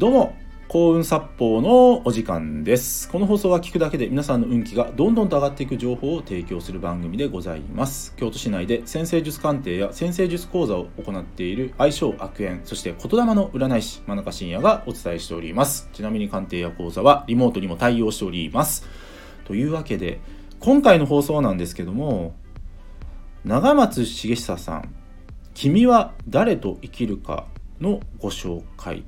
どうも幸運殺法のお時間です。この放送は聞くだけで皆さんの運気がどんどんと上がっていく情報を提供する番組でございます。京都市内で先生術鑑定や先生術講座を行っている相性悪縁そして言霊の占い師真中信也がお伝えしております。ちなみに鑑定や講座はリモートにも対応しております。というわけで今回の放送なんですけども長松茂久さん「君は誰と生きるか」のご紹介。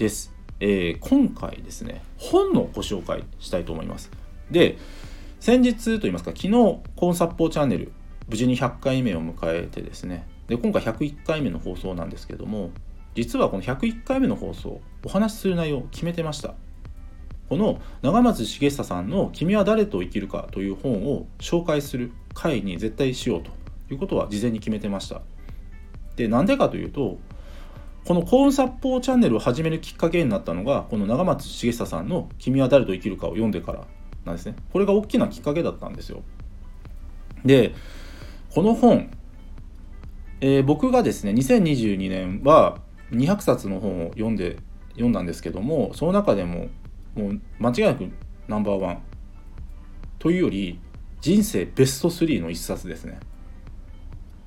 です。えー、今回ですね本のご紹介したいと思います。で先日といいますか昨日コーンサッポーチャンネル無事に100回目を迎えてですねで今回101回目の放送なんですけども実はこの101回目の放送お話しする内容を決めてました。この長松茂久さんの「君は誰と生きるか」という本を紹介する回に絶対しようということは事前に決めてました。でなんでかというとこの幸運殺法チャンネルを始めるきっかけになったのがこの長松茂久さんの「君は誰と生きるか」を読んでからなんですね。これが大きなきっかけだったんですよ。でこの本、えー、僕がですね2022年は200冊の本を読んで読んだんですけどもその中でももう間違いなくナンバーワン。というより人生ベスト3の一冊ですね。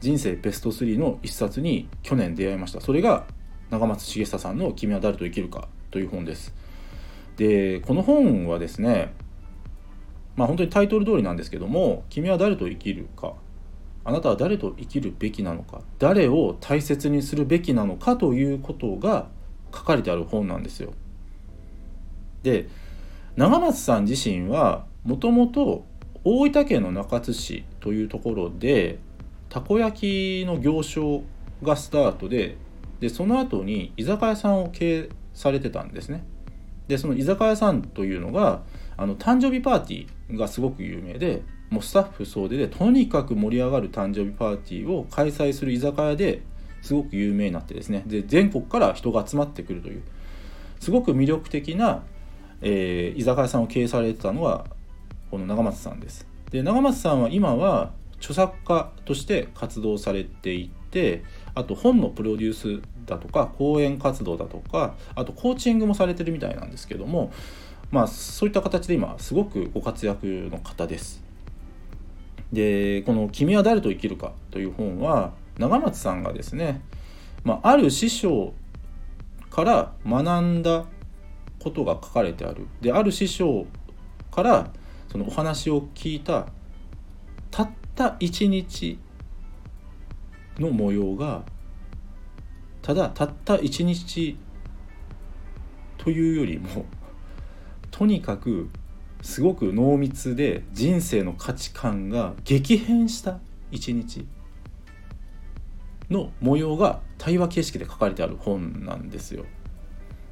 人生ベスト3の一冊に去年出会いました。それが長松茂久さんの「君は誰と生きるか」という本です。でこの本はですねまあ本当にタイトル通りなんですけども「君は誰と生きるか」あなたは誰と生きるべきなのか誰を大切にするべきなのかということが書かれてある本なんですよ。で長松さん自身はもともと大分県の中津市というところでたこ焼きの行商がスタートででその後に居酒屋さんを経営されてたんですね。でその居酒屋さんというのがあの誕生日パーティーがすごく有名でもうスタッフ総出でとにかく盛り上がる誕生日パーティーを開催する居酒屋ですごく有名になってですね。で全国から人が集まってくるというすごく魅力的な、えー、居酒屋さんを経営されてたのはこの長松さんです。で長松さんは今は著作家として活動されていてあと本のプロデュースだとか講演活動だとかあとコーチングもされてるみたいなんですけどもまあそういった形で今すごくご活躍の方です。でこの「君は誰と生きるか」という本は長松さんがですね、まあ、ある師匠から学んだことが書かれてあるである師匠からそのお話を聞いたたった一日の模様がただたった一日というよりもとにかくすごく濃密で人生の価値観が激変した一日の模様が対話形式で書かれてある本なんですよ。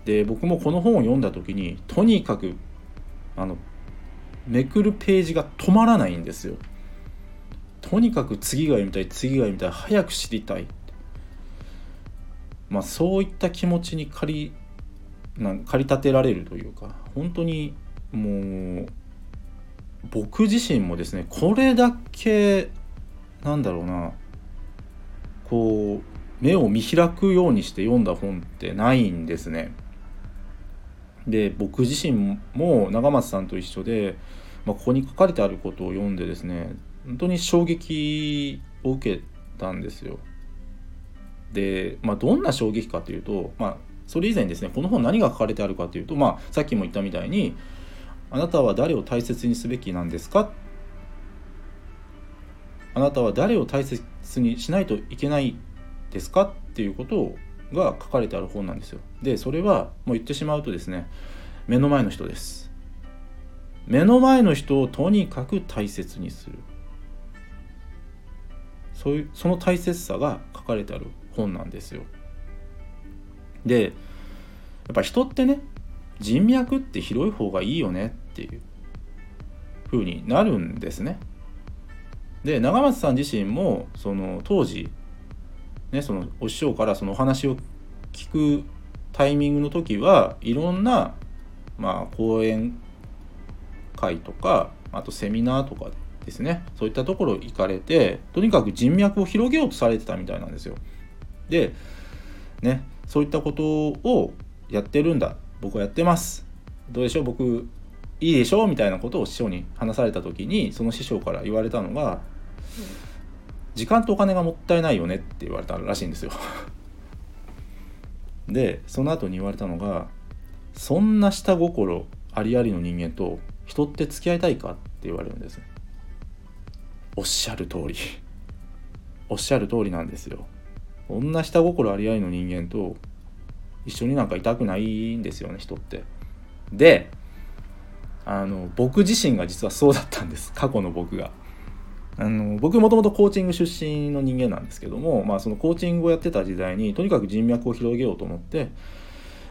で僕もこの本を読んだ時にとにかくあのめくるページが止まらないんですよ。とにかく次が読みたい次が読みたい早く知りたいまあ、そういった気持ちに駆りなん駆り立てられるというか本当にもう僕自身もですねこれだけなんだろうなこう目を見開くようにして読んだ本ってないんですね。で僕自身も長松さんと一緒で、まあ、ここに書かれてあることを読んでですね本当に衝撃を受けたんですよ。で、まあ、どんな衝撃かというと、まあ、それ以前ですねこの本何が書かれてあるかというと、まあ、さっきも言ったみたいにあなたは誰を大切にすべきなんですか？あなたは誰を大切にしないといけないですか？っていうことが書かれてある本なんですよ。でそれはもう言ってしまうとですね目の前の人です。目の前の人をとにかく大切にするそういうその大切さが書かれてある本なんですよ。でやっぱ人ってね人脈って広い方がいいよねっていう風になるんですね。で長松さん自身もその当時ねそのお師匠からそのお話を聞くタイミングの時はいろんなまあ講演会とかあとセミナーとかですねそういったところ行かれてとにかく人脈を広げようとされてたみたいなんですよ。でねそういったことをやってるんだ。僕はやってます。どうでしょう？僕いいでしょ？うみたいなことを師匠に話された時にその師匠から言われたのが、時間とお金がもったいないよね？って言われたらしいんですよ。でその後に言われたのがそんな下心ありありの人間と人って付き合いたいか？って言われるんですおっしゃる通り。おっしゃる通りなんですよ。こんな下心ありありの人間と一緒になんかいたくないんですよね人って。であの僕自身が実はそうだったんです。過去の僕が。あの僕もともとコーチング出身の人間なんですけども、まあ、そのコーチングをやってた時代にとにかく人脈を広げようと思って、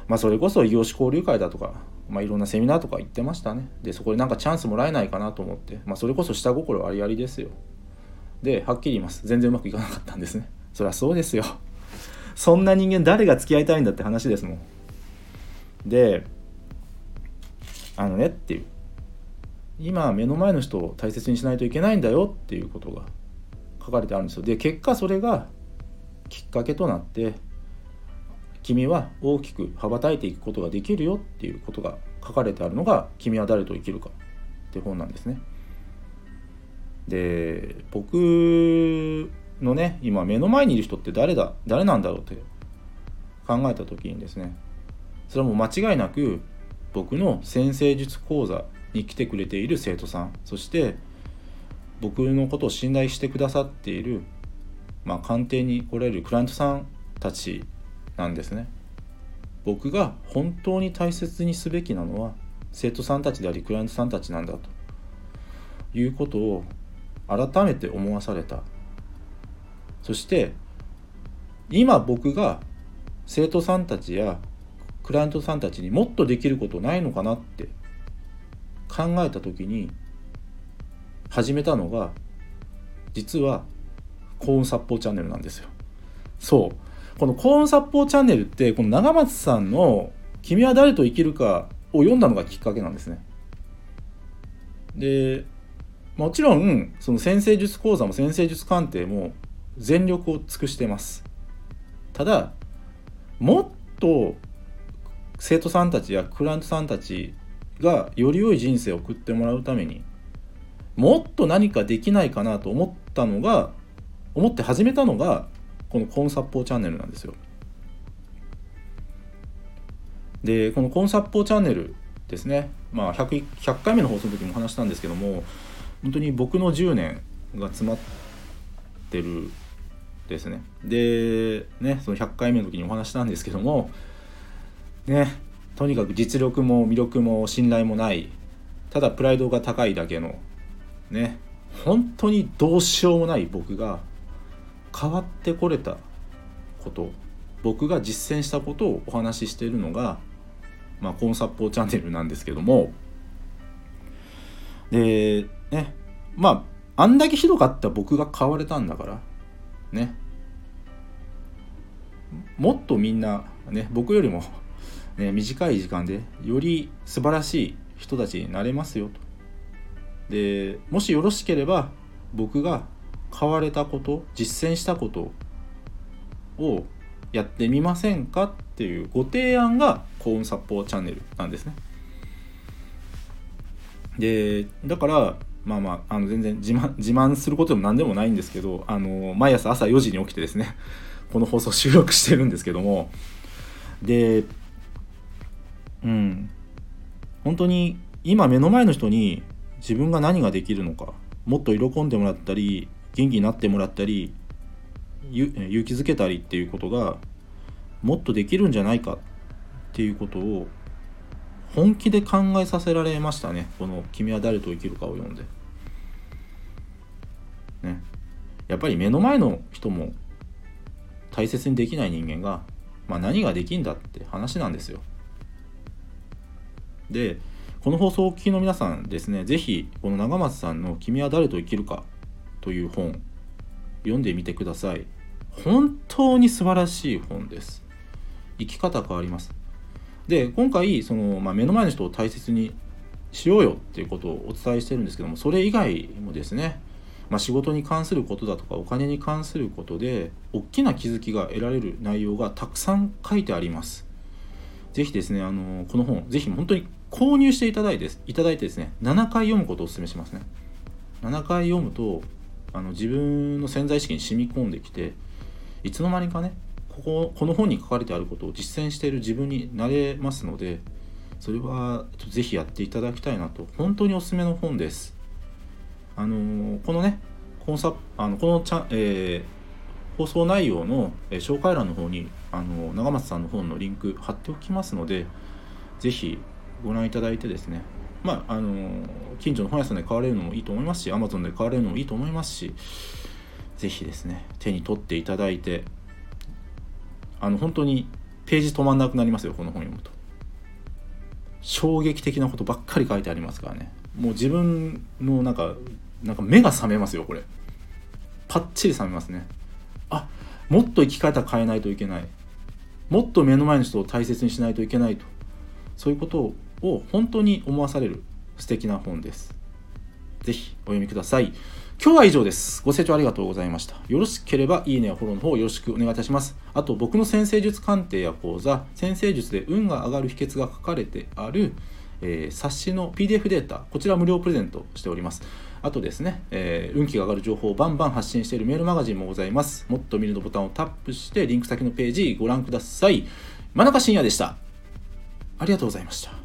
まあ、それこそ異業種交流会だとか、まあ、いろんなセミナーとか行ってましたね。でそこでなんかチャンスもらえないかなと思って、まあ、それこそ下心ありありですよ。ではっきり言います。全然うまくいかなかったんですね。そりゃそうですよ。そんな人間誰が付き合いたいんだって話ですもん。であのねっていう。今目の前の人を大切にしないといけないんだよっていうことが書かれてあるんですよ。で結果それがきっかけとなって君は大きく羽ばたいていくことができるよっていうことが書かれてあるのが「君は誰と生きるか」って本なんですね。で僕のね今目の前にいる人って誰だ誰なんだろうって考えた時にですねそれはもう間違いなく僕の先生術講座に来てくれている生徒さんそして僕のことを信頼してくださっている、まあ、鑑定に来られるクライアントさんたちなんですね。僕が本当に大切にすべきなのは生徒さんたちでありクライアントさんたちなんだということを改めて思わされたそして今僕が生徒さんたちやクライアントさんたちにもっとできることないのかなって考えた時に始めたのが実は幸運殺法チャンネルなんですよ。そうこの幸運殺法チャンネルってこの長松さんの「君は誰と生きるか」を読んだのがきっかけなんですね。でもちろんその先生術講座も先生術鑑定も全力を尽くしてますただもっと生徒さんたちやクライアントさんたちがより良い人生を送ってもらうためにもっと何かできないかなと思ったのが思って始めたのがこのコンサッポーチャンネルなんですよ。でこのコンサッポーチャンネルですね、まあ100、100, 回目の放送の時も話したんですけども本当に僕の10年が詰まってるですね。でねその100回目の時にお話したんですけどもねとにかく実力も魅力も信頼もないただプライドが高いだけのね本当にどうしようもない僕が変わってこれたこと僕が実践したことをお話ししているのが、まあ、コンサッポーチャンネルなんですけどもでねまああんだけひどかった僕が変われたんだからね。もっとみんなね僕よりも、ね、短い時間でより素晴らしい人たちになれますよと。でもしよろしければ僕が変われたこと実践したことをやってみませんかっていうご提案が幸運殺法チャンネルなんですね。でだからまあまああの全然自慢自慢することでも何でもないんですけどあの毎朝朝4時に起きてですね この放送収録してるんですけども。でうん。本当に今目の前の人に自分が何ができるのかもっと喜んでもらったり元気になってもらったり勇気づけたりっていうことがもっとできるんじゃないかっていうことを本気で考えさせられましたねこの「君は誰と生きるか」を読んで。ね、やっぱり目の前の人も大切にできない人間が、まあ、何ができんだって話なんですよ。でこの放送をお聞きの皆さんですね是非この長松さんの「君は誰と生きるか」という本読んでみてください。本当に素晴らしい本です。生き方変わります。で今回その、まあ、目の前の人を大切にしようよっていうことをお伝えしてるんですけどもそれ以外もですね、まあ、仕事に関することだとかお金に関することで大きな気づきが得られる内容がたくさん書いてあります。ぜひですねあのこの本ぜひ本当に購入していただいていただいてですね7回読むことをお勧めしますね。7回読むとあの自分の潜在意識に染み込んできていつの間にかねこここの本に書かれてあることを実践している自分になれますのでそれはぜひやっていただきたいなと。本当におすすめの本です。あのこのねコンサあのこのチャ、えー、放送内容の、え、紹介欄の方にあの長松さんの本のリンク貼っておきますのでぜひご覧いただいてですね。まああの近所の本屋さんで買われるのもいいと思いますし Amazon で買われるのもいいと思いますしぜひですね手に取っていただいてあの本当にページ止まんなくなりますよこの本読むと。衝撃的なことばっかり書いてありますからね。もう自分のなんかなんか目が覚めますよこれ。パッチリ覚めますね。あもっと生き方変えないといけない。もっと目の前の人を大切にしないといけないと。そういうことを本当に思わされる素敵な本です。是非お読みください。今日は以上です。ご清聴ありがとうございました。よろしければいいねやフォローの方よろしくお願いいたします。あと僕の先生術鑑定や講座、先生術で運が上がる秘訣が書かれてある、えー、冊子の PDF データ、こちら無料プレゼントしております。あとですね、えー、運気が上がる情報をバンバン発信しているメールマガジンもございます。もっと見るのボタンをタップして、リンク先のページご覧ください。真中信也でした。ありがとうございました。